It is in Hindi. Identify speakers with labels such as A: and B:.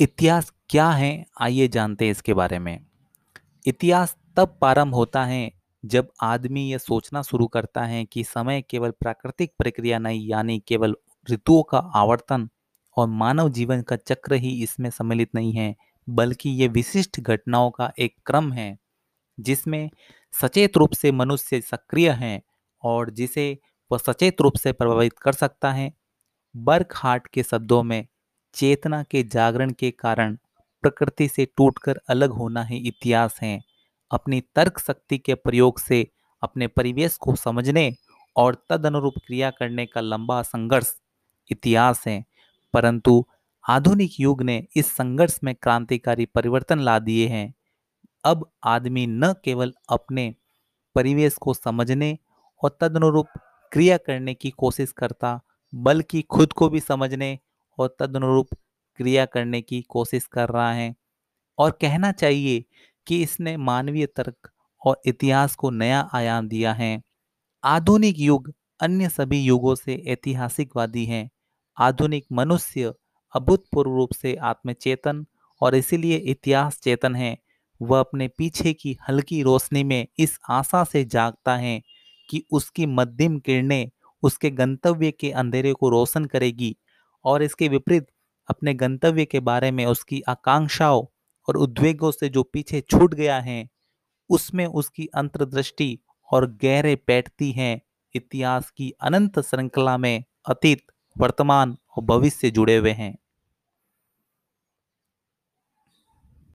A: इतिहास क्या है? आइए जानते हैं इसके बारे में। इतिहास तब प्रारंभ होता है जब आदमी यह सोचना शुरू करता है कि समय केवल प्राकृतिक प्रक्रिया नहीं, यानी केवल ऋतुओं का आवर्तन और मानव जीवन का चक्र ही इसमें सम्मिलित नहीं है, बल्कि ये विशिष्ट घटनाओं का एक क्रम है, जिसमें सचेत रूप से मनुष्य सक्रिय है और जिसे वह सचेत रूप से प्रभावित कर सकता है। बर्क हार्ट के शब्दों में चेतना के जागरण के कारण प्रकृति से टूटकर अलग होना ही इतिहास है। अपनी तर्क शक्ति के प्रयोग से अपने परिवेश को समझने और तद अनुरूप क्रिया करने का लंबा संघर्ष इतिहास है। परंतु आधुनिक युग ने इस संघर्ष में क्रांतिकारी परिवर्तन ला दिए हैं। अब आदमी न केवल अपने परिवेश को समझने और तदनुरूप क्रिया करने की कोशिश करता, बल्कि खुद को भी समझने और तदनुरूप क्रिया करने की कोशिश कर रहा है। और कहना चाहिए कि इसने मानवीय तर्क और इतिहास को नया आयाम दिया है। आधुनिक युग अन्य सभी युगों से ऐतिहासिकवादी हैं। आधुनिक मनुष्य अभूतपूर्व रूप से आत्मचेतन और इसीलिए इतिहास चेतन है। वह अपने पीछे की हल्की रोशनी में इस आशा से जागता है कि उसकी मध्यम किरणें उसके गंतव्य के अंधेरे को रोशन करेगी और इसके विपरीत अपने गंतव्य के बारे में, उसकी आकांक्षाओं और उद्वेगों से जो पीछे छूट गया है, उसमें उसकी अंतर्दृष्टि और गहरे बैठती हैं। इतिहास की अनंत श्रृंखला में अतीत, वर्तमान और भविष्य जुड़े हुए हैं।